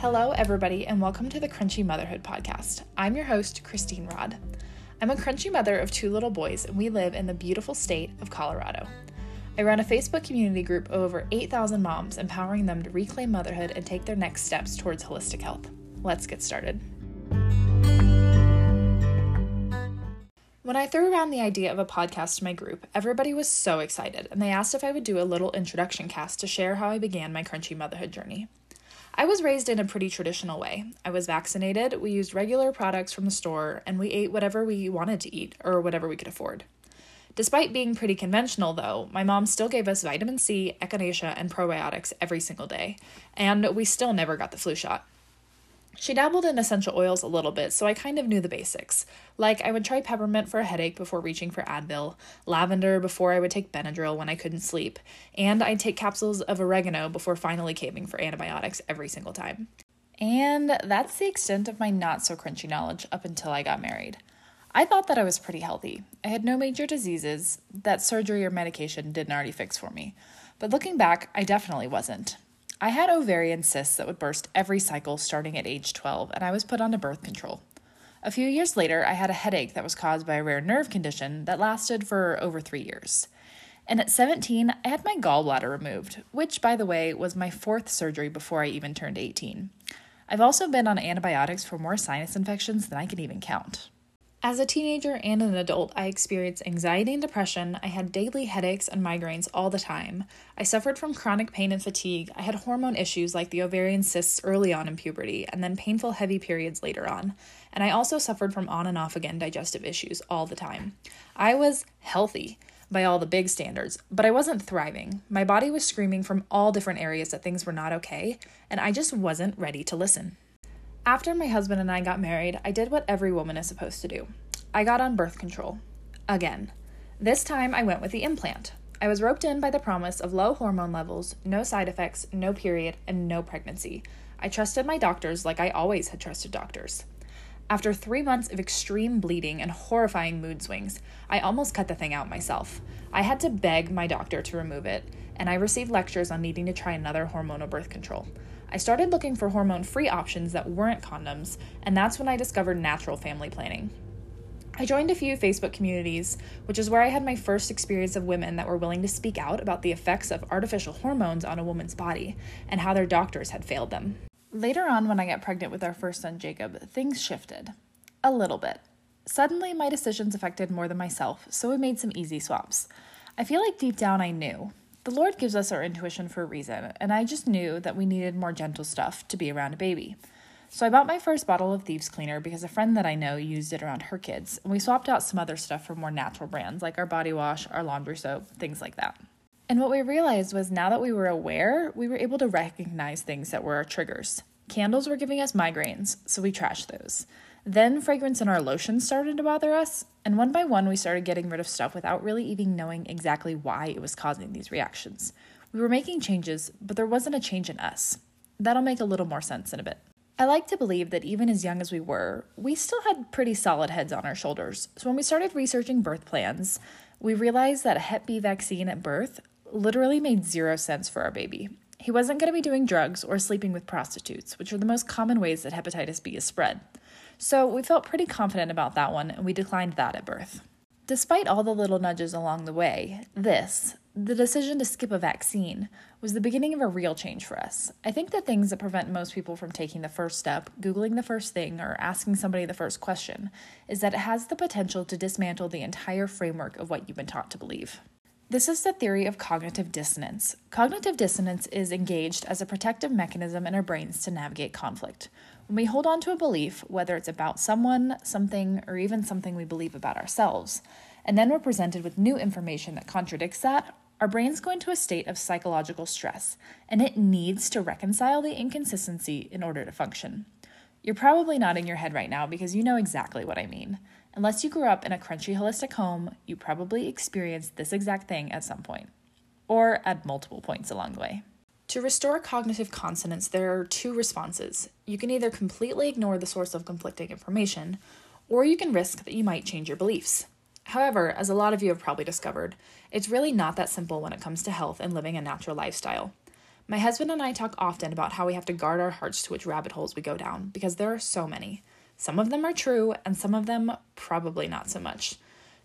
Hello, everybody, and welcome to the Crunchy Motherhood Podcast. I'm your host, Christine Rod. I'm a crunchy mother of two little boys, and we live in the beautiful state of Colorado. I run a Facebook community group of over 8,000 moms, empowering them to reclaim motherhood and take their next steps towards holistic health. Let's get started. When I threw around the idea of a podcast to my group, everybody was so excited, and they asked if I would do a little introduction cast to share how I began my crunchy motherhood journey. I was raised in a pretty traditional way. I was vaccinated, we used regular products from the store, and we ate whatever we wanted to eat or whatever we could afford. Despite being pretty conventional, though, my mom still gave us vitamin C, echinacea, and probiotics every single day, and we still never got the flu shot. She dabbled in essential oils a little bit, so I kind of knew the basics. Like, I would try peppermint for a headache before reaching for Advil, lavender before I would take Benadryl when I couldn't sleep, and I'd take capsules of oregano before finally caving for antibiotics every single time. And that's the extent of my not so crunchy knowledge up until I got married. I thought that I was pretty healthy. I had no major diseases that surgery or medication didn't already fix for me. But looking back, I definitely wasn't. I had ovarian cysts that would burst every cycle starting at age 12, and I was put onto birth control. A few years later, I had a headache that was caused by a rare nerve condition that lasted for over three years. And at 17, I had my gallbladder removed, which, by the way, was my fourth surgery before I even turned 18. I've also been on antibiotics for more sinus infections than I can even count. As a teenager and an adult, I experienced anxiety and depression. I had daily headaches and migraines all the time. I suffered from chronic pain and fatigue. I had hormone issues like the ovarian cysts early on in puberty, and then painful heavy periods later on. And I also suffered from on and off again digestive issues all the time. I was healthy by all the big standards, but I wasn't thriving. My body was screaming from all different areas that things were not okay, and I just wasn't ready to listen. After my husband and I got married, I did what every woman is supposed to do I got on birth control. Again. This time I went with the implant. I was roped in by the promise of low hormone levels, no side effects, no period, and no pregnancy. I trusted my doctors like I always had trusted doctors. After three months of extreme bleeding and horrifying mood swings, I almost cut the thing out myself. I had to beg my doctor to remove it, and I received lectures on needing to try another hormonal birth control. I started looking for hormone free options that weren't condoms, and that's when I discovered natural family planning. I joined a few Facebook communities, which is where I had my first experience of women that were willing to speak out about the effects of artificial hormones on a woman's body and how their doctors had failed them. Later on, when I got pregnant with our first son, Jacob, things shifted. A little bit. Suddenly, my decisions affected more than myself, so we made some easy swaps. I feel like deep down I knew the Lord gives us our intuition for a reason, and I just knew that we needed more gentle stuff to be around a baby. So I bought my first bottle of Thieves Cleaner because a friend that I know used it around her kids, and we swapped out some other stuff for more natural brands like our body wash, our laundry soap, things like that. And what we realized was now that we were aware, we were able to recognize things that were our triggers. Candles were giving us migraines, so we trashed those. Then fragrance in our lotion started to bother us, and one by one we started getting rid of stuff without really even knowing exactly why it was causing these reactions. We were making changes, but there wasn't a change in us. That'll make a little more sense in a bit. I like to believe that even as young as we were, we still had pretty solid heads on our shoulders. So when we started researching birth plans, we realized that a Hep B vaccine at birth literally made zero sense for our baby. He wasn't going to be doing drugs or sleeping with prostitutes, which are the most common ways that hepatitis B is spread. So we felt pretty confident about that one and we declined that at birth. Despite all the little nudges along the way, this, the decision to skip a vaccine, was the beginning of a real change for us. I think the things that prevent most people from taking the first step, Googling the first thing, or asking somebody the first question is that it has the potential to dismantle the entire framework of what you've been taught to believe. This is the theory of cognitive dissonance. Cognitive dissonance is engaged as a protective mechanism in our brains to navigate conflict. When we hold on to a belief, whether it's about someone, something, or even something we believe about ourselves, and then we're presented with new information that contradicts that, our brains go into a state of psychological stress, and it needs to reconcile the inconsistency in order to function. You're probably nodding your head right now because you know exactly what I mean. Unless you grew up in a crunchy holistic home, you probably experienced this exact thing at some point, or at multiple points along the way. To restore cognitive consonance, there are two responses. You can either completely ignore the source of conflicting information, or you can risk that you might change your beliefs. However, as a lot of you have probably discovered, it's really not that simple when it comes to health and living a natural lifestyle. My husband and I talk often about how we have to guard our hearts to which rabbit holes we go down because there are so many. Some of them are true, and some of them probably not so much.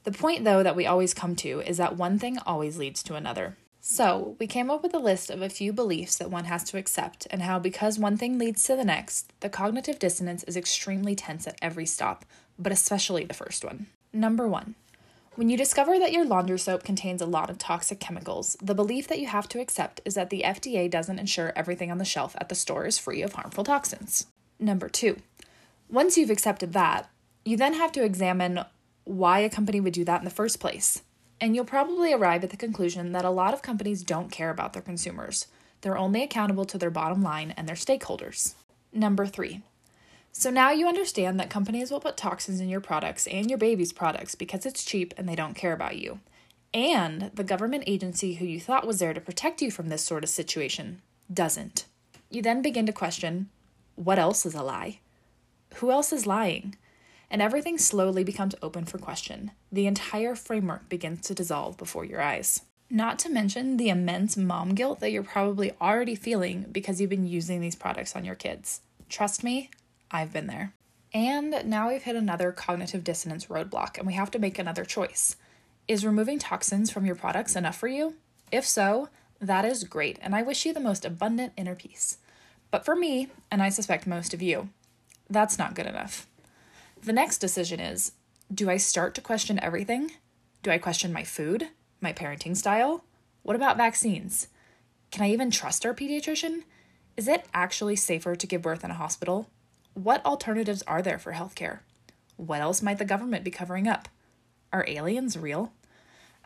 The point, though, that we always come to is that one thing always leads to another. So, we came up with a list of a few beliefs that one has to accept, and how because one thing leads to the next, the cognitive dissonance is extremely tense at every stop, but especially the first one. Number one, when you discover that your laundry soap contains a lot of toxic chemicals, the belief that you have to accept is that the FDA doesn't ensure everything on the shelf at the store is free of harmful toxins. Number two, once you've accepted that, you then have to examine why a company would do that in the first place. And you'll probably arrive at the conclusion that a lot of companies don't care about their consumers. They're only accountable to their bottom line and their stakeholders. Number three. So now you understand that companies will put toxins in your products and your baby's products because it's cheap and they don't care about you. And the government agency who you thought was there to protect you from this sort of situation doesn't. You then begin to question what else is a lie? Who else is lying? And everything slowly becomes open for question. The entire framework begins to dissolve before your eyes. Not to mention the immense mom guilt that you're probably already feeling because you've been using these products on your kids. Trust me, I've been there. And now we've hit another cognitive dissonance roadblock and we have to make another choice. Is removing toxins from your products enough for you? If so, that is great, and I wish you the most abundant inner peace. But for me, and I suspect most of you, that's not good enough. The next decision is do I start to question everything? Do I question my food, my parenting style? What about vaccines? Can I even trust our pediatrician? Is it actually safer to give birth in a hospital? What alternatives are there for healthcare? What else might the government be covering up? Are aliens real?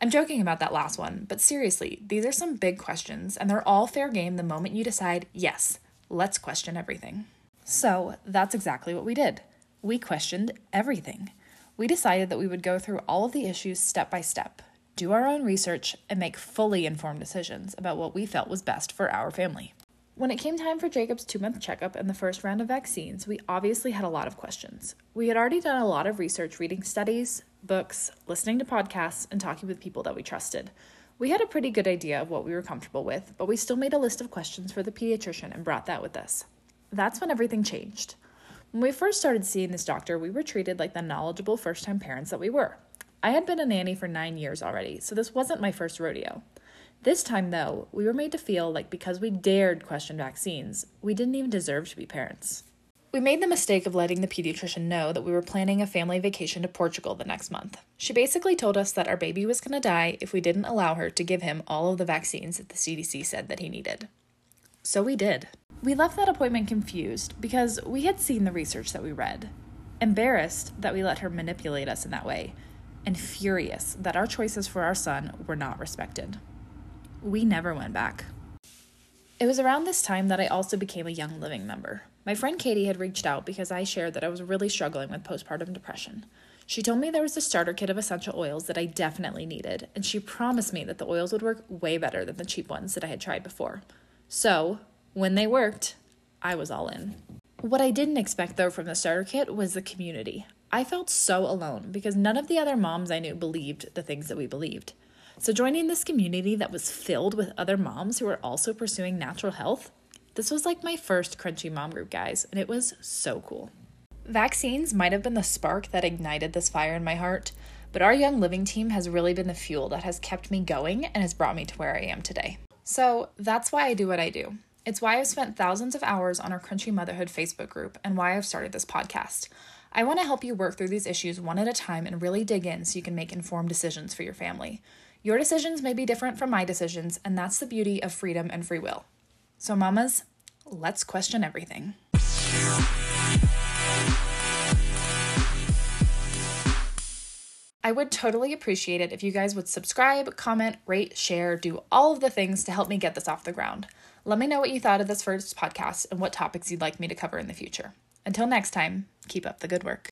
I'm joking about that last one, but seriously, these are some big questions, and they're all fair game the moment you decide, yes, let's question everything. So that's exactly what we did. We questioned everything. We decided that we would go through all of the issues step by step, do our own research, and make fully informed decisions about what we felt was best for our family. When it came time for Jacob's two month checkup and the first round of vaccines, we obviously had a lot of questions. We had already done a lot of research reading studies, books, listening to podcasts, and talking with people that we trusted. We had a pretty good idea of what we were comfortable with, but we still made a list of questions for the pediatrician and brought that with us that's when everything changed. When we first started seeing this doctor, we were treated like the knowledgeable first time parents that we were. I had been a nanny for nine years already, so this wasn't my first rodeo. This time, though, we were made to feel like because we dared question vaccines, we didn't even deserve to be parents. We made the mistake of letting the pediatrician know that we were planning a family vacation to Portugal the next month. She basically told us that our baby was going to die if we didn't allow her to give him all of the vaccines that the CDC said that he needed. So we did. We left that appointment confused because we had seen the research that we read, embarrassed that we let her manipulate us in that way, and furious that our choices for our son were not respected. We never went back. It was around this time that I also became a Young Living member. My friend Katie had reached out because I shared that I was really struggling with postpartum depression. She told me there was a starter kit of essential oils that I definitely needed, and she promised me that the oils would work way better than the cheap ones that I had tried before. So, when they worked, I was all in. What I didn't expect though from the starter kit was the community. I felt so alone because none of the other moms I knew believed the things that we believed. So, joining this community that was filled with other moms who were also pursuing natural health, this was like my first crunchy mom group, guys, and it was so cool. Vaccines might have been the spark that ignited this fire in my heart, but our Young Living team has really been the fuel that has kept me going and has brought me to where I am today. So that's why I do what I do. It's why I've spent thousands of hours on our Crunchy Motherhood Facebook group and why I've started this podcast. I want to help you work through these issues one at a time and really dig in so you can make informed decisions for your family. Your decisions may be different from my decisions, and that's the beauty of freedom and free will. So, mamas, let's question everything. I would totally appreciate it if you guys would subscribe, comment, rate, share, do all of the things to help me get this off the ground. Let me know what you thought of this first podcast and what topics you'd like me to cover in the future. Until next time, keep up the good work.